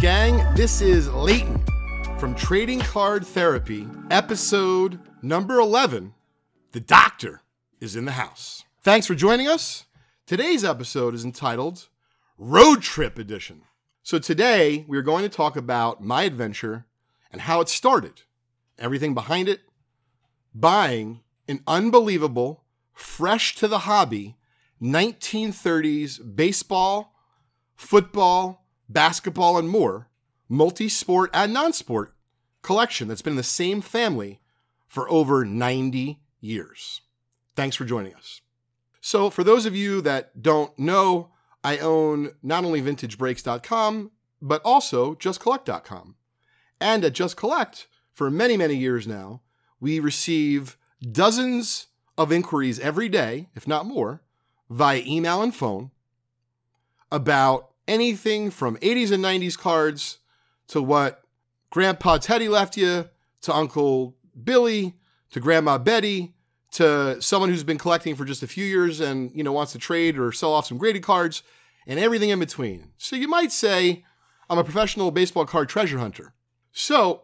Gang? This is Leighton from Trading Card Therapy, episode number 11. The doctor is in the house. Thanks for joining us. Today's episode is entitled Road Trip Edition. So, today we're going to talk about my adventure and how it started, everything behind it, buying an unbelievable, fresh to the hobby 1930s baseball, football, basketball, and more multi sport and non sport collection that's been in the same family for over 90 years. Thanks for joining us. So, for those of you that don't know, I own not only vintagebreaks.com, but also justcollect.com. And at Just Collect, for many, many years now, we receive dozens of inquiries every day, if not more, via email and phone about anything from 80s and 90s cards to what Grandpa Teddy left you, to Uncle Billy, to Grandma Betty, to someone who's been collecting for just a few years and you know wants to trade or sell off some graded cards, and everything in between. So you might say, I'm a professional baseball card treasure hunter. So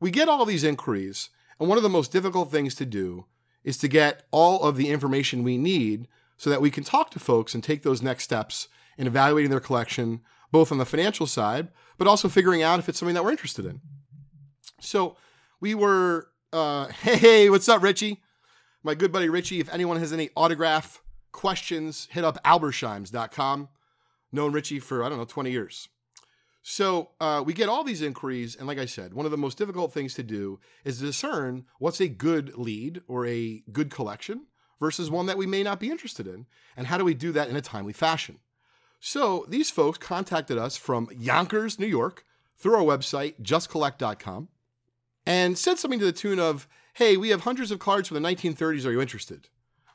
we get all these inquiries, and one of the most difficult things to do is to get all of the information we need so that we can talk to folks and take those next steps in evaluating their collection, both on the financial side, but also figuring out if it's something that we're interested in. So we were, uh, hey, hey, what's up, Richie? My good buddy Richie. If anyone has any autograph questions, hit up albersheims.com. Known Richie for, I don't know, 20 years. So uh, we get all these inquiries, and like I said, one of the most difficult things to do is discern what's a good lead or a good collection versus one that we may not be interested in, and how do we do that in a timely fashion. So these folks contacted us from Yonkers, New York, through our website, justcollect.com, and said something to the tune of, Hey, we have hundreds of cards from the 1930s. Are you interested?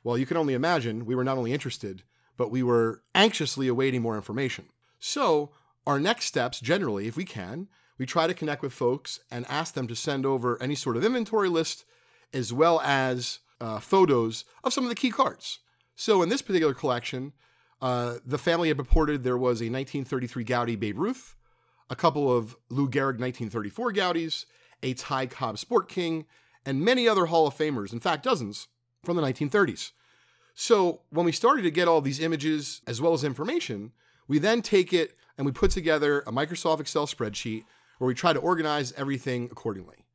Well, you can only imagine we were not only interested, but we were anxiously awaiting more information. So, our next steps, generally, if we can, we try to connect with folks and ask them to send over any sort of inventory list as well as uh, photos of some of the key cards. So, in this particular collection, uh, the family had reported there was a 1933 Goudey Babe Ruth, a couple of Lou Gehrig 1934 Goudeys, a Ty Cobb Sport King, and many other Hall of Famers, in fact, dozens from the 1930s. So when we started to get all these images as well as information, we then take it and we put together a Microsoft Excel spreadsheet where we try to organize everything accordingly.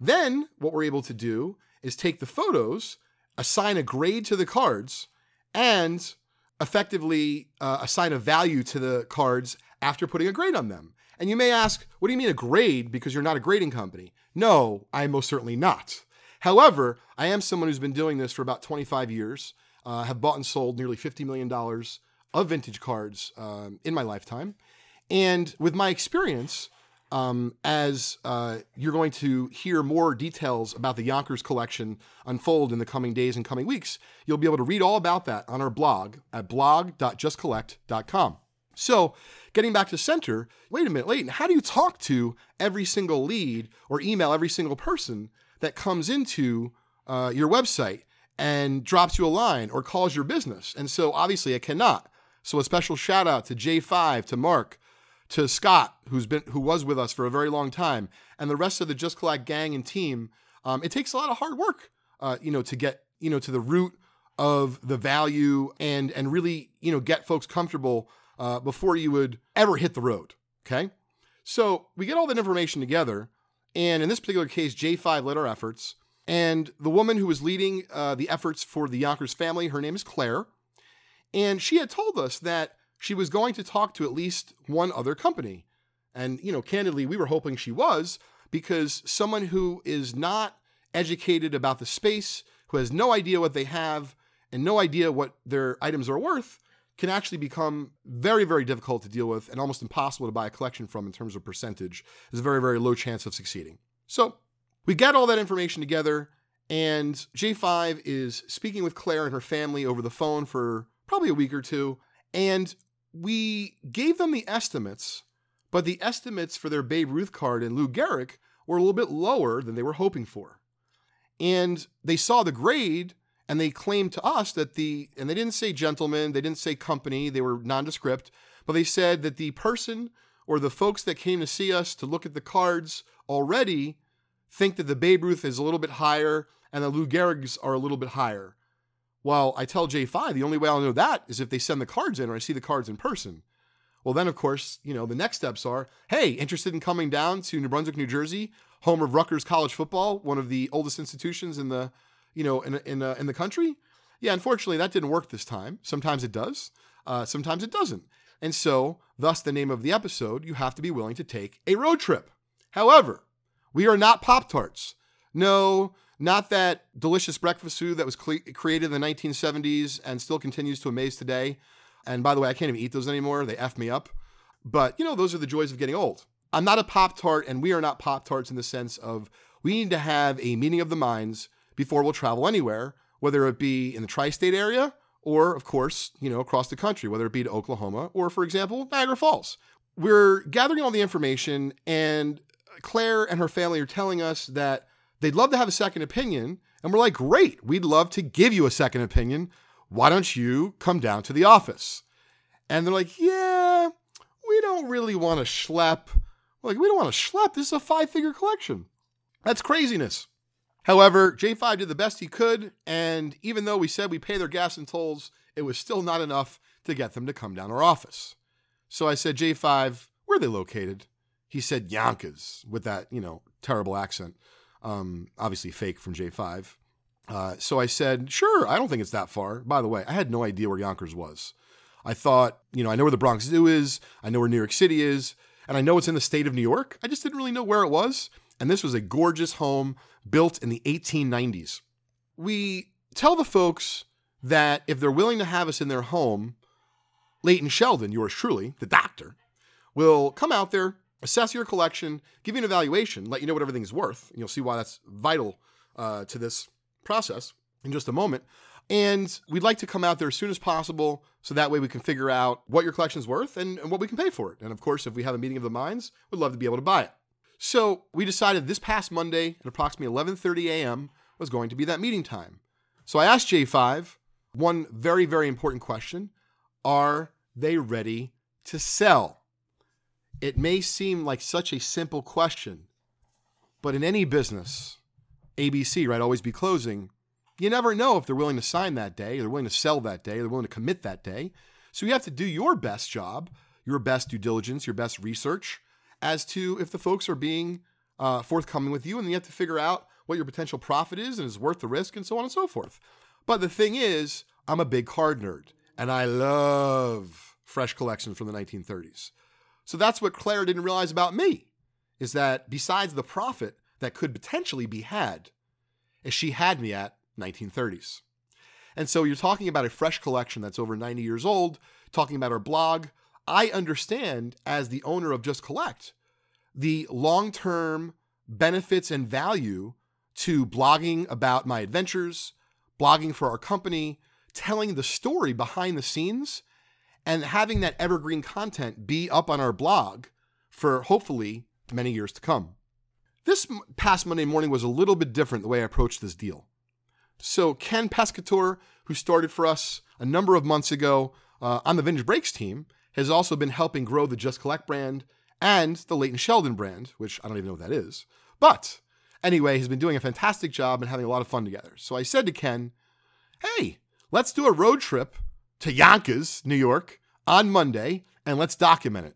Then what we're able to do is take the photos, assign a grade to the cards, and effectively uh, assign a value to the cards after putting a grade on them. And you may ask, what do you mean a grade because you're not a grading company? No, I am most certainly not. However, I am someone who's been doing this for about 25 years, uh, have bought and sold nearly $50 million of vintage cards um, in my lifetime. And with my experience, um, as uh, you're going to hear more details about the Yonkers collection unfold in the coming days and coming weeks, you'll be able to read all about that on our blog at blog.justcollect.com. So, getting back to center, wait a minute, Leighton, how do you talk to every single lead or email every single person that comes into uh, your website and drops you a line or calls your business? And so, obviously, I cannot. So, a special shout out to J5, to Mark, to Scott, who's been who was with us for a very long time, and the rest of the Just Collect gang and team. Um, it takes a lot of hard work, uh, you know, to get you know to the root of the value and and really you know get folks comfortable uh, before you would ever hit the road. Okay, so we get all that information together, and in this particular case, J5 led our efforts, and the woman who was leading uh, the efforts for the Yonkers family, her name is Claire, and she had told us that she was going to talk to at least one other company. And, you know, candidly, we were hoping she was because someone who is not educated about the space, who has no idea what they have and no idea what their items are worth, can actually become very, very difficult to deal with and almost impossible to buy a collection from in terms of percentage. There's a very, very low chance of succeeding. So we got all that information together, and J5 is speaking with Claire and her family over the phone for probably a week or two. And we gave them the estimates, but the estimates for their Babe Ruth card and Lou Gehrig were a little bit lower than they were hoping for. And they saw the grade and they claimed to us that the, and they didn't say gentleman, they didn't say company, they were nondescript, but they said that the person or the folks that came to see us to look at the cards already think that the Babe Ruth is a little bit higher and the Lou Gehrig's are a little bit higher. Well, I tell J5, the only way I'll know that is if they send the cards in or I see the cards in person. Well, then, of course, you know, the next steps are hey, interested in coming down to New Brunswick, New Jersey, home of Rutgers College football, one of the oldest institutions in the, you know, in, in, uh, in the country? Yeah, unfortunately, that didn't work this time. Sometimes it does, uh, sometimes it doesn't. And so, thus, the name of the episode, you have to be willing to take a road trip. However, we are not Pop Tarts. No, not that delicious breakfast food that was cre- created in the 1970s and still continues to amaze today. And by the way, I can't even eat those anymore. They F me up. But, you know, those are the joys of getting old. I'm not a Pop Tart, and we are not Pop Tarts in the sense of we need to have a meeting of the minds before we'll travel anywhere, whether it be in the tri state area or, of course, you know, across the country, whether it be to Oklahoma or, for example, Niagara Falls. We're gathering all the information, and Claire and her family are telling us that they'd love to have a second opinion. And we're like, great, we'd love to give you a second opinion. Why don't you come down to the office? And they're like, yeah, we don't really want to schlep. We're like, we don't want to schlep. This is a five figure collection. That's craziness. However, J5 did the best he could. And even though we said we pay their gas and tolls, it was still not enough to get them to come down our office. So I said, J5, where are they located? He said Yonkers with that, you know, terrible accent um, obviously fake from J5. Uh, so I said, sure, I don't think it's that far. By the way, I had no idea where Yonkers was. I thought, you know, I know where the Bronx Zoo is, I know where New York City is, and I know it's in the state of New York. I just didn't really know where it was. And this was a gorgeous home built in the 1890s. We tell the folks that if they're willing to have us in their home, Leighton Sheldon, yours truly, the doctor, will come out there, assess your collection, give you an evaluation, let you know what everything's worth. And you'll see why that's vital uh, to this process in just a moment. And we'd like to come out there as soon as possible so that way we can figure out what your collection is worth and, and what we can pay for it. And of course, if we have a meeting of the minds, we'd love to be able to buy it. So we decided this past Monday at approximately 11:30 a.m. was going to be that meeting time. So I asked J5 one very, very important question. Are they ready to sell? It may seem like such a simple question, but in any business, ABC, right, always be closing, you never know if they're willing to sign that day, they're willing to sell that day, they're willing to commit that day. So you have to do your best job, your best due diligence, your best research as to if the folks are being uh, forthcoming with you, and you have to figure out what your potential profit is and is worth the risk, and so on and so forth. But the thing is, I'm a big card nerd, and I love fresh collections from the 1930s. So that's what Claire didn't realize about me is that besides the profit that could potentially be had, is she had me at 1930s. And so you're talking about a fresh collection that's over 90 years old, talking about our blog. I understand as the owner of Just Collect the long-term benefits and value to blogging about my adventures, blogging for our company, telling the story behind the scenes and having that evergreen content be up on our blog for hopefully many years to come. This past Monday morning was a little bit different the way I approached this deal. So, Ken Pescator, who started for us a number of months ago uh, on the Vintage Breaks team, has also been helping grow the Just Collect brand and the Leighton Sheldon brand, which I don't even know what that is. But anyway, he's been doing a fantastic job and having a lot of fun together. So I said to Ken, hey, let's do a road trip to Yonkers, New York, on Monday, and let's document it.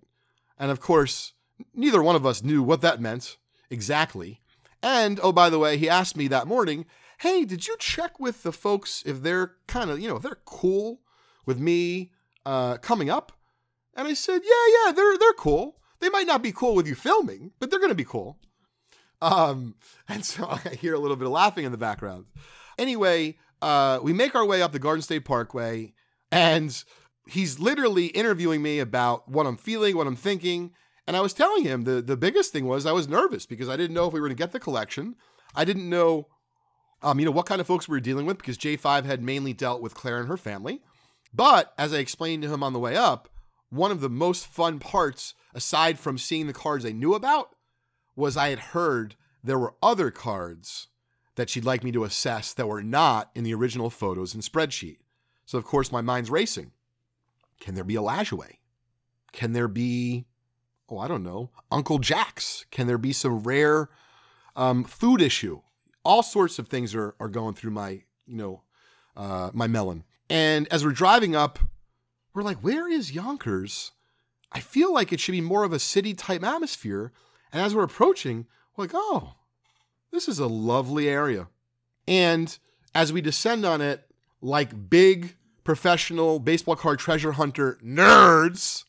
And of course, neither one of us knew what that meant exactly. And oh, by the way, he asked me that morning, hey, did you check with the folks if they're kind of, you know, if they're cool with me uh, coming up? And I said, yeah, yeah, they're they're cool. They might not be cool with you filming, but they're going to be cool. Um, and so I hear a little bit of laughing in the background. Anyway, uh, we make our way up the Garden State Parkway, and he's literally interviewing me about what I'm feeling, what I'm thinking. And I was telling him the, the biggest thing was I was nervous because I didn't know if we were going to get the collection. I didn't know, um, you know, what kind of folks we were dealing with because J5 had mainly dealt with Claire and her family. But as I explained to him on the way up, one of the most fun parts, aside from seeing the cards I knew about, was I had heard there were other cards that she'd like me to assess that were not in the original photos and spreadsheet. So, of course, my mind's racing. Can there be a Lajoie? Can there be oh, I don't know, Uncle Jack's? Can there be some rare um, food issue? All sorts of things are, are going through my, you know, uh, my melon. And as we're driving up, we're like, where is Yonkers? I feel like it should be more of a city type atmosphere. And as we're approaching, we're like, oh, this is a lovely area. And as we descend on it, like big professional baseball card treasure hunter nerds,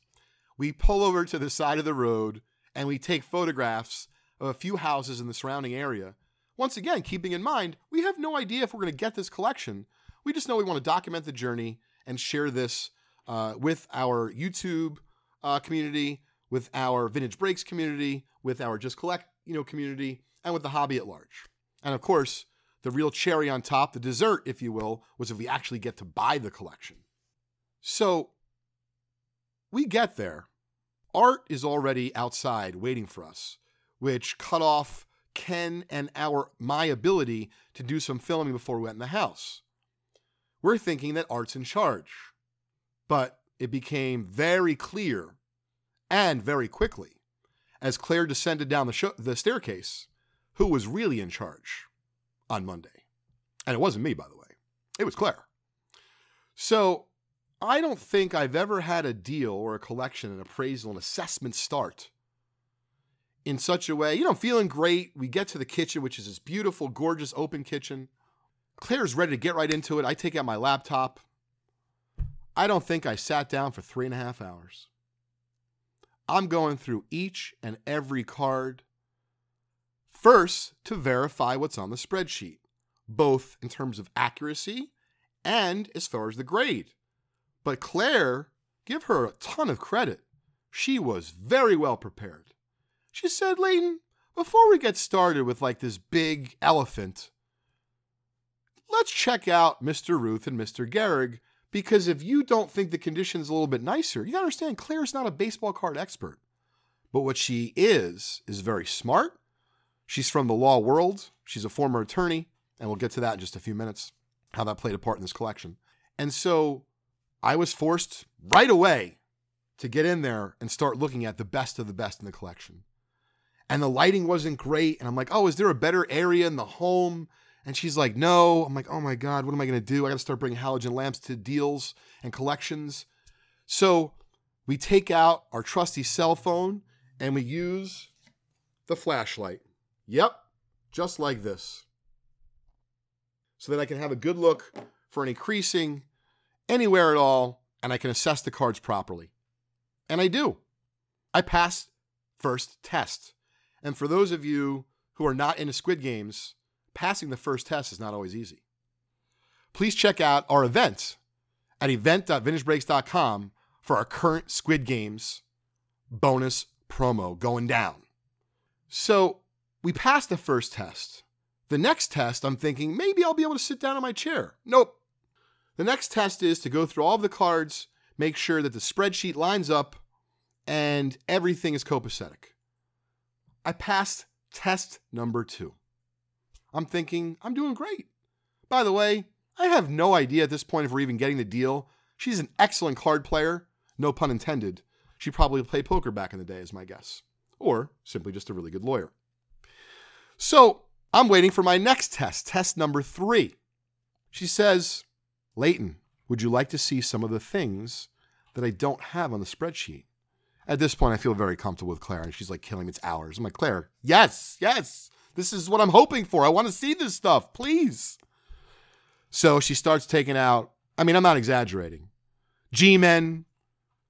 we pull over to the side of the road and we take photographs of a few houses in the surrounding area. Once again, keeping in mind, we have no idea if we're going to get this collection. We just know we want to document the journey and share this uh, with our YouTube uh, community, with our Vintage Breaks community, with our Just Collect you know community, and with the hobby at large. And of course, the real cherry on top, the dessert, if you will, was if we actually get to buy the collection. So we get there. Art is already outside waiting for us, which cut off Ken and our my ability to do some filming before we went in the house. We're thinking that Art's in charge. But it became very clear and very quickly as Claire descended down the, sh- the staircase who was really in charge on Monday. And it wasn't me, by the way, it was Claire. So I don't think I've ever had a deal or a collection, an appraisal, an assessment start in such a way, you know, I'm feeling great. We get to the kitchen, which is this beautiful, gorgeous open kitchen. Claire's ready to get right into it. I take out my laptop. I don't think I sat down for three and a half hours. I'm going through each and every card first to verify what's on the spreadsheet, both in terms of accuracy and as far as the grade. But Claire, give her a ton of credit. She was very well prepared. She said, Leighton, before we get started with like this big elephant, let's check out Mr. Ruth and Mr. Gehrig because if you don't think the condition's a little bit nicer, you gotta understand Claire's not a baseball card expert. But what she is, is very smart. She's from the law world. She's a former attorney, and we'll get to that in just a few minutes, how that played a part in this collection. And so I was forced right away to get in there and start looking at the best of the best in the collection. And the lighting wasn't great. And I'm like, oh, is there a better area in the home? And she's like, no. I'm like, oh my God, what am I going to do? I got to start bringing halogen lamps to deals and collections. So we take out our trusty cell phone and we use the flashlight. Yep, just like this. So that I can have a good look for any creasing anywhere at all, and I can assess the cards properly. And I do. I passed first test. And for those of you who are not into Squid Games, passing the first test is not always easy. Please check out our event at event.vintagebreaks.com for our current Squid Games bonus promo going down. So we passed the first test. The next test, I'm thinking maybe I'll be able to sit down in my chair. Nope. The next test is to go through all of the cards, make sure that the spreadsheet lines up, and everything is copacetic. I passed test number two. I'm thinking, I'm doing great. By the way, I have no idea at this point if we're even getting the deal. She's an excellent card player, no pun intended. She probably played poker back in the day, is my guess, or simply just a really good lawyer. So I'm waiting for my next test, test number three. She says, Leighton, would you like to see some of the things that I don't have on the spreadsheet? At this point, I feel very comfortable with Claire, and she's like killing. It's hours. I'm like, Claire, yes, yes, this is what I'm hoping for. I want to see this stuff, please. So she starts taking out, I mean, I'm not exaggerating, G Men,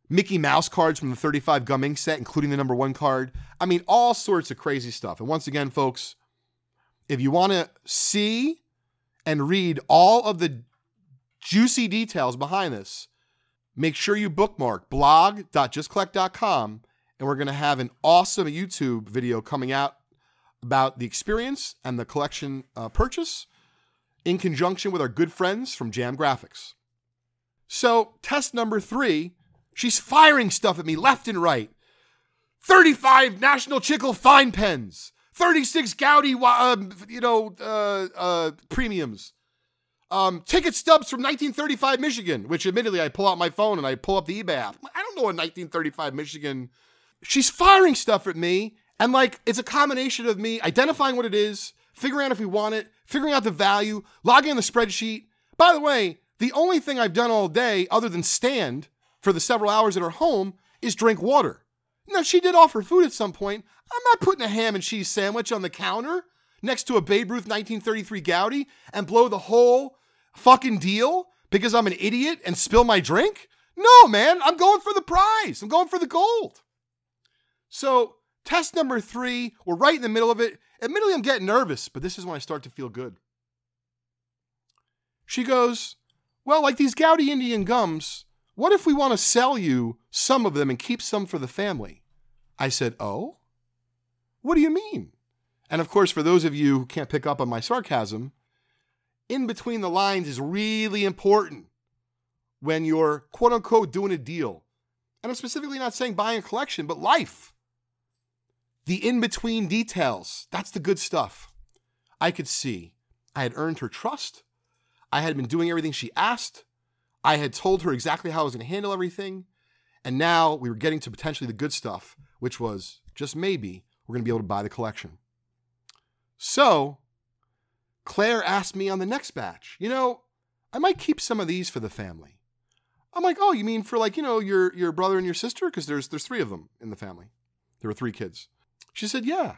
Mickey Mouse cards from the 35 Gum Inc set, including the number one card. I mean, all sorts of crazy stuff. And once again, folks, if you want to see and read all of the juicy details behind this, make sure you bookmark blog.justcollect.com and we're going to have an awesome YouTube video coming out about the experience and the collection uh, purchase in conjunction with our good friends from Jam Graphics. So, test number three, she's firing stuff at me left and right. 35 National Chicle fine pens, 36 Goudey, uh, you know, uh, uh, premiums, um, ticket stubs from 1935 Michigan, which admittedly I pull out my phone and I pull up the eBay app. I don't know a 1935 Michigan she's firing stuff at me. And like, it's a combination of me identifying what it is, figuring out if we want it, figuring out the value, logging in the spreadsheet. By the way, the only thing I've done all day, other than stand for the several hours at her home, is drink water. Now, she did offer food at some point. I'm not putting a ham and cheese sandwich on the counter next to a Babe Ruth 1933 Goudey and blow the whole fucking deal because I'm an idiot and spill my drink. No, man, I'm going for the prize. I'm going for the gold. So, test number three, we're right in the middle of it. Admittedly, I'm getting nervous, but this is when I start to feel good. She goes, Well, like these Goudey Indian gums, what if we want to sell you some of them and keep some for the family? I said, Oh? What do you mean? And of course, for those of you who can't pick up on my sarcasm, in between the lines is really important when you're quote unquote doing a deal. And I'm specifically not saying buying a collection, but life. The in between details, that's the good stuff. I could see I had earned her trust. I had been doing everything she asked. I had told her exactly how I was going to handle everything. And now we were getting to potentially the good stuff, which was just maybe we're going to be able to buy the collection. So, Claire asked me on the next batch, you know, I might keep some of these for the family. I'm like, oh, you mean for like, you know, your your brother and your sister? Because there's there's three of them in the family. There were three kids. She said, yeah.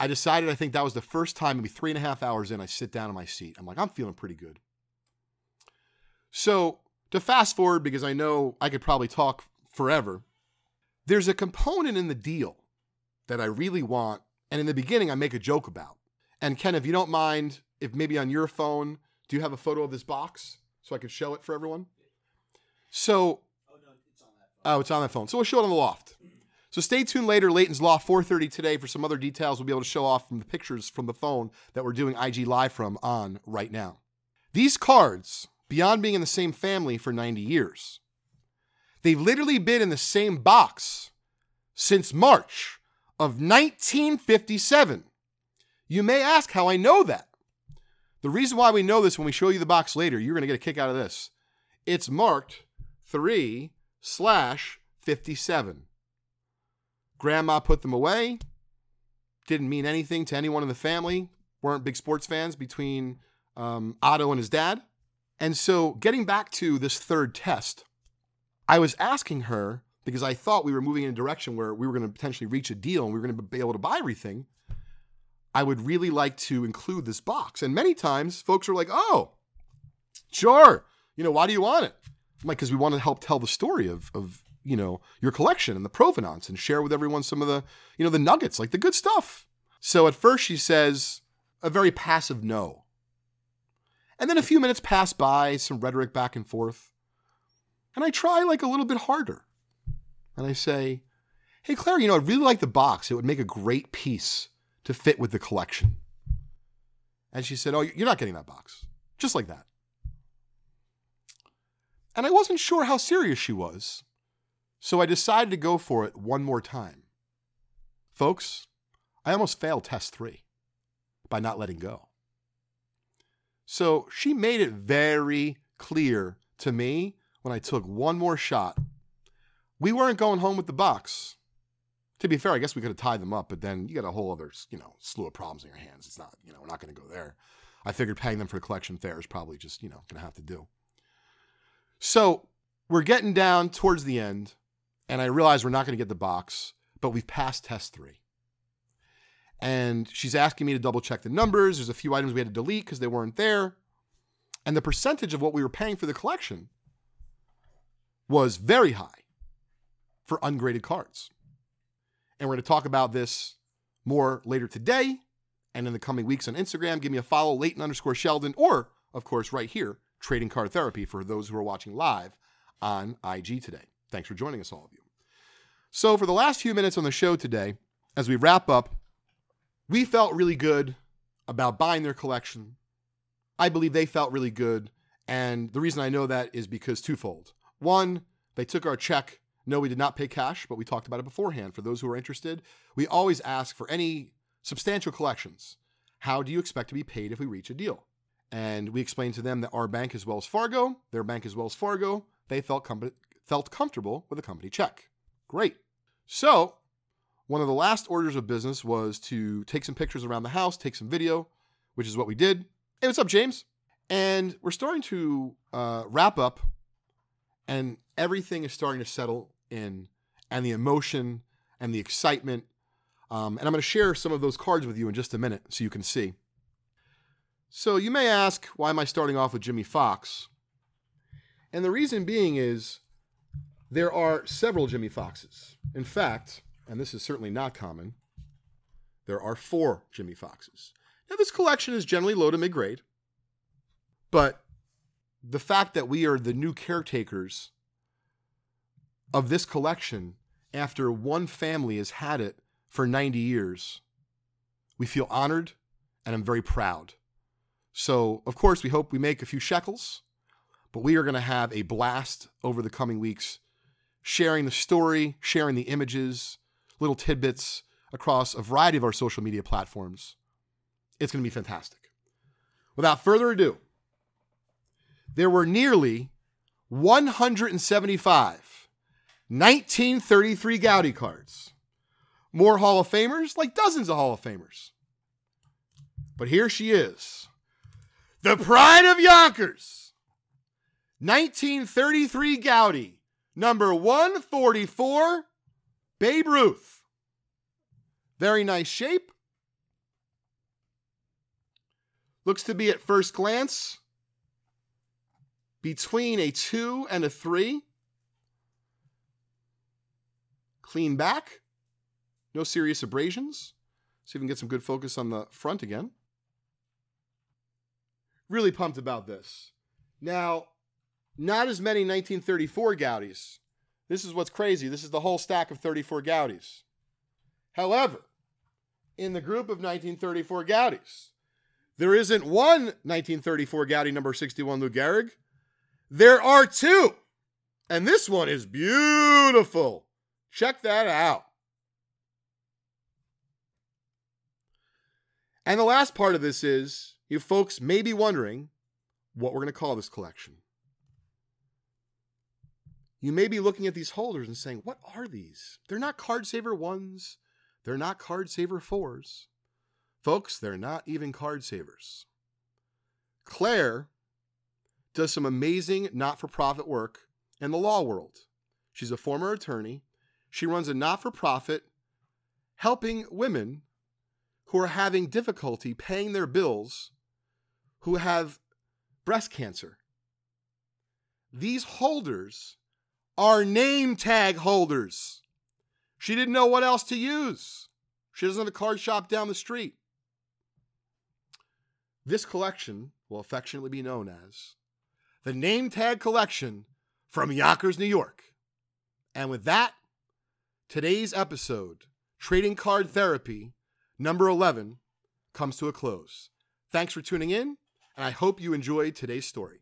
I decided I think that was the first time, maybe three and a half hours in, I sit down in my seat. I'm like, I'm feeling pretty good. So to fast forward, because I know I could probably talk forever, there's a component in the deal that I really want. And in the beginning, I make a joke about. And Ken, if you don't mind, if maybe on your phone, do you have a photo of this box so I could show it for everyone? So, oh, no, it's on that phone. Oh, it's on that phone. So we'll show it on the loft. So stay tuned later, Leighton's Law 4:30 today for some other details we'll be able to show off from the pictures from the phone that we're doing IG live from on right now. These cards, beyond being in the same family for 90 years, they've literally been in the same box since March of 1957. You may ask how I know that. The reason why we know this when we show you the box later, you're going to get a kick out of this. It's marked 3 slash 57. Grandma put them away. Didn't mean anything to anyone in the family. Weren't big sports fans between um, Otto and his dad. And so, getting back to this third test, I was asking her because I thought we were moving in a direction where we were going to potentially reach a deal and we were going to be able to buy everything. I would really like to include this box. And many times folks are like, oh, sure. You know, why do you want it? I'm like, because we want to help tell the story of, of, you know, your collection and the provenance and share with everyone some of the, you know, the nuggets, like the good stuff. So at first she says a very passive no. And then a few minutes pass by, some rhetoric back and forth. And I try like a little bit harder. And I say, hey, Claire, you know, I'd really like the box. It would make a great piece to fit with the collection. And she said, Oh, you're not getting that box. Just like that. And I wasn't sure how serious she was, so I decided to go for it one more time. Folks, I almost failed test three by not letting go. So she made it very clear to me when I took one more shot. We weren't going home with the box. To be fair, I guess we could have tied them up, but then you got a whole other, you know, slew of problems in your hands. It's not, you know, we're not going to go there. I figured paying them for the collection fare is probably just, you know, going to have to do. So we're getting down towards the end, and I realize we're not going to get the box, but we've passed test three. And she's asking me to double check the numbers. There's a few items we had to delete because they weren't there. And the percentage of what we were paying for the collection was very high for ungraded cards. And we're going to talk about this more later today and in the coming weeks on Instagram. Give me a follow, Leighton underscore Sheldon, or, of course, right here, Trading Card Therapy for those who are watching live on IG today. Thanks for joining us, all of you. So, for the last few minutes on the show today, as we wrap up, we felt really good about buying their collection. I believe they felt really good. And the reason I know that is because twofold. One, they took our check no, we did not pay cash, but we talked about it beforehand. For those who are interested, we always ask for any substantial collections. How do you expect to be paid if we reach a deal? And we explained to them that our bank is Wells Fargo, their bank is Wells Fargo. They felt com- felt comfortable with a company check. Great. So one of the last orders of business was to take some pictures around the house, take some video, which is what we did. Hey, what's up, James? And we're starting to uh, wrap up, and everything is starting to settle in, and the emotion and the excitement. Um, and I'm going to share some of those cards with you in just a minute so you can see. So you may ask, why am I starting off with Jimmie Foxx? And the reason being is there are several Jimmie Foxxes. In fact, and this is certainly not common, there are four Jimmie Foxxes. Now, this collection is generally low to mid grade, but the fact that we are the new caretakers of this collection after one family has had it for 90 years, we feel honored and I'm very proud. So, of course, we hope we make a few shekels, but we are going to have a blast over the coming weeks, sharing the story, sharing the images, little tidbits across a variety of our social media platforms. It's going to be fantastic. Without further ado, there were nearly 175 1933 Goudey cards. More Hall of Famers, like dozens of Hall of Famers. But here she is the pride of Yonkers. 1933 Goudey, number 144, Babe Ruth. Very nice shape. Looks to be at first glance between a 2 and a 3. Clean back. No serious abrasions. See if we can get some good focus on the front again really pumped about this. Now, not as many 1934 Goudeys. This is what's crazy. This is the whole stack of 34 Goudeys. However, in the group of 1934 Goudeys, there isn't one 1934 Goudey number 61 Lou Gehrig. There are two. And this one is beautiful. Check that out. And the last part of this is you folks may be wondering what we're going to call this collection. You may be looking at these holders and saying, What are these? They're not card saver ones, they're not card saver fours. Folks, they're not even card savers. Claire does some amazing not for profit work in the law world. She's a former attorney. She runs a not for profit helping women who are having difficulty paying their bills who have breast cancer. These holders are name tag holders. She didn't know what else to use. She doesn't have a card shop down the street. This collection will affectionately be known as the Name Tag Collection from Yonkers, New York. And with that, today's episode, Trading Card Therapy, number 11, comes to a close. Thanks for tuning in and I hope you enjoyed today's story.